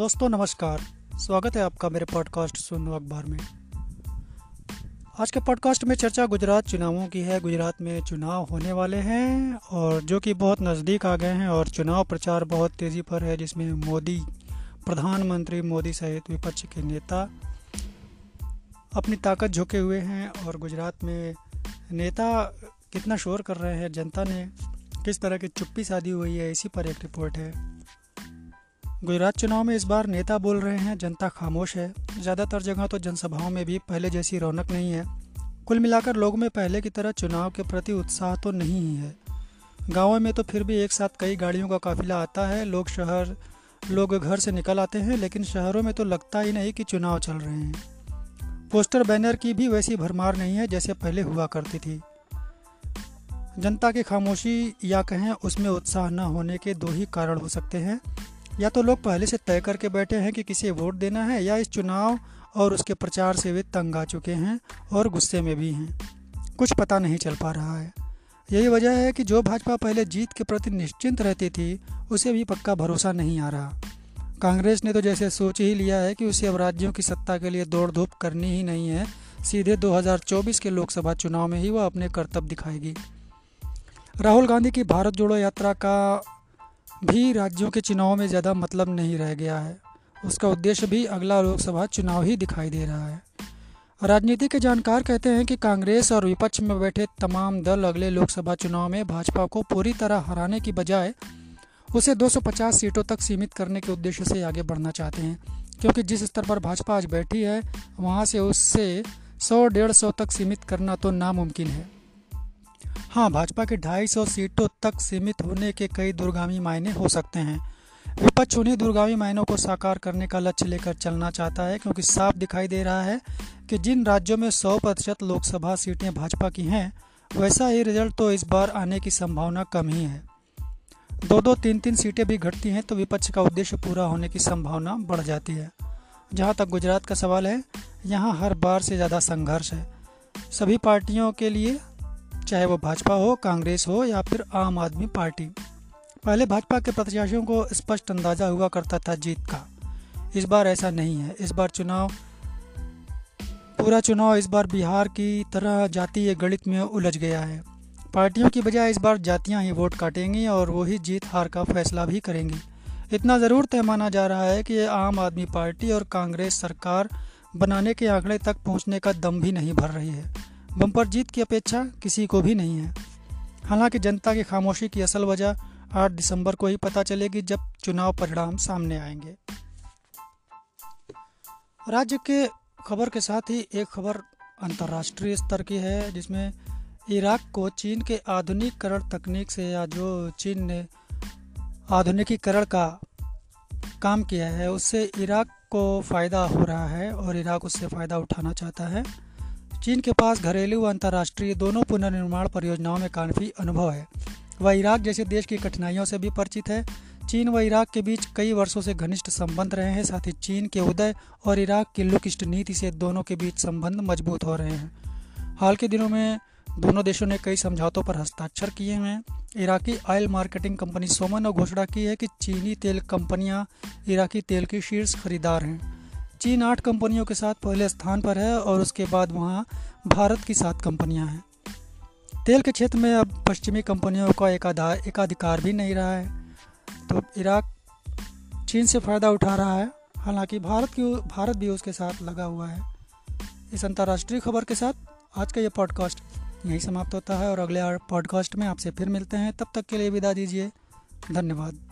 दोस्तों, नमस्कार। स्वागत है आपका मेरे पॉडकास्ट सुनो अखबार में। आज के पॉडकास्ट में चर्चा गुजरात चुनावों की है। गुजरात में चुनाव होने वाले हैं और जो कि बहुत नज़दीक आ गए हैं और चुनाव प्रचार बहुत तेज़ी पर है, जिसमें मोदी, प्रधानमंत्री मोदी सहित विपक्ष के नेता अपनी ताकत झोंके हुए हैं और गुजरात में नेता कितना शोर कर रहे हैं, जनता ने किस तरह की चुप्पी शादी हुई है, इसी पर एक रिपोर्ट है। गुजरात चुनाव में इस बार नेता बोल रहे हैं, जनता खामोश है। ज़्यादातर जगह तो जनसभाओं में भी पहले जैसी रौनक नहीं है। कुल मिलाकर लोगों में पहले की तरह चुनाव के प्रति उत्साह तो नहीं ही। है गाँवों में तो फिर भी एक साथ कई गाड़ियों का काफिला आता है। लोग शहर, लोग घर से निकल आते हैं, लेकिन शहरों में तो लगता ही नहीं कि चुनाव चल रहे हैं। पोस्टर, बैनर की भी वैसी भरमार नहीं है जैसे पहले हुआ करती थी। जनता की खामोशी या कहें, उसमें उत्साह न होने के दो ही कारण हो सकते हैं। या तो लोग पहले से तय करके बैठे हैं कि किसे वोट देना है, या इस चुनाव और उसके प्रचार से वे तंग आ चुके हैं और गुस्से में भी हैं। कुछ पता नहीं चल पा रहा है। यही वजह है कि जो भाजपा पहले जीत के प्रति निश्चिंत रहती थी, उसे भी पक्का भरोसा नहीं आ रहा। कांग्रेस ने तो जैसे सोच ही लिया है कि उसे अब राज्यों की सत्ता के लिए दौड़ धूप करनी ही नहीं है, सीधे 2024 के लोकसभा चुनाव में ही वह अपने कर्तव्य दिखाएगी। राहुल गांधी की भारत जोड़ो यात्रा का भी राज्यों के चुनाव में ज़्यादा मतलब नहीं रह गया है। उसका उद्देश्य भी अगला लोकसभा चुनाव ही दिखाई दे रहा है। राजनीति के जानकार कहते हैं कि कांग्रेस और विपक्ष में बैठे तमाम दल अगले लोकसभा चुनाव में भाजपा को पूरी तरह हराने की बजाय उसे 250 सीटों तक सीमित करने के उद्देश्य से आगे बढ़ना चाहते हैं, क्योंकि जिस स्तर पर भाजपा आज बैठी है, वहाँ से उससे सौ डेढ़ सौ तक सीमित करना तो नामुमकिन है। हाँ भाजपा के 250 सीटों तक सीमित होने के कई दूरगामी मायने हो सकते हैं। विपक्ष उन्हीं दूरगामी मायनों को साकार करने का लक्ष्य लेकर चलना चाहता है, क्योंकि साफ़ दिखाई दे रहा है कि जिन राज्यों में 100 प्रतिशत लोकसभा सीटें भाजपा की हैं, वैसा ही रिज़ल्ट तो इस बार आने की संभावना कम ही है। दो दो तीन तीन सीटें भी घटती हैं तो विपक्ष का उद्देश्य पूरा होने की संभावना बढ़ जाती है। जहाँ तक गुजरात का सवाल है, यहाँ हर बार से ज़्यादा संघर्ष है। सभी पार्टियों के लिए चाहे वो भाजपा हो, कांग्रेस हो या फिर आम आदमी पार्टी। पहले भाजपा के प्रत्याशियों को स्पष्ट अंदाज़ा हुआ करता था जीत का। इस बार ऐसा नहीं है। इस बार चुनाव, पूरा चुनाव इस बार बिहार की तरह जातीय गणित में उलझ गया है। पार्टियों की बजाय इस बार जातियाँ ही वोट काटेंगी और वही जीत हार का फैसला भी करेंगी। इतना ज़रूर तय माना जा रहा है कि ये आम आदमी पार्टी और कांग्रेस सरकार बनाने के आंकड़े तक पहुँचने का दम भी नहीं भर रही है। बम्पर जीत की अपेक्षा किसी को भी नहीं है। हालाँकि जनता की खामोशी की असल वजह 8 दिसंबर को ही पता चलेगी जब चुनाव परिणाम सामने आएँगे। राज्य के खबर के साथ ही एक खबर अंतर्राष्ट्रीय स्तर की है, जिसमें इराक को चीन के आधुनिकीकरण तकनीक से या जो चीन ने आधुनिकीकरण का काम किया है, उससे इराक को फ़ायदा हो रहा है और इराक उससे फ़ायदा उठाना चाहता है। चीन के पास घरेलू व अंतर्राष्ट्रीय दोनों पुनर्निर्माण परियोजनाओं में काफ़ी अनुभव है। वह इराक जैसे देश की कठिनाइयों से भी परिचित है। चीन व इराक के बीच कई वर्षों से घनिष्ठ संबंध रहे हैं, साथ ही चीन के उदय और इराक की लुकिस्ट नीति से दोनों के बीच संबंध मज़बूत हो रहे हैं। हाल के दिनों में दोनों देशों ने कई समझौतों पर हस्ताक्षर किए हैं। Iraqi oil marketing company SOMO ने घोषणा की है कि चीनी तेल कंपनियाँ इराकी तेल की शीर्ष खरीदार हैं। चीन आठ कंपनियों के साथ पहले स्थान पर है और उसके बाद वहाँ भारत की सात कंपनियाँ हैं। तेल के क्षेत्र में अब पश्चिमी कंपनियों का एकाधार एकाधिकार भी नहीं रहा है। तो इराक चीन से फ़ायदा उठा रहा है। हालाँकि भारत की भारत भी उसके साथ लगा हुआ है। इस अंतर्राष्ट्रीय खबर के साथ आज का ये पॉडकास्ट यहीं समाप्त होता है और अगले पॉडकास्ट में आपसे फिर मिलते हैं। तब तक के लिए विदा दीजिए। धन्यवाद।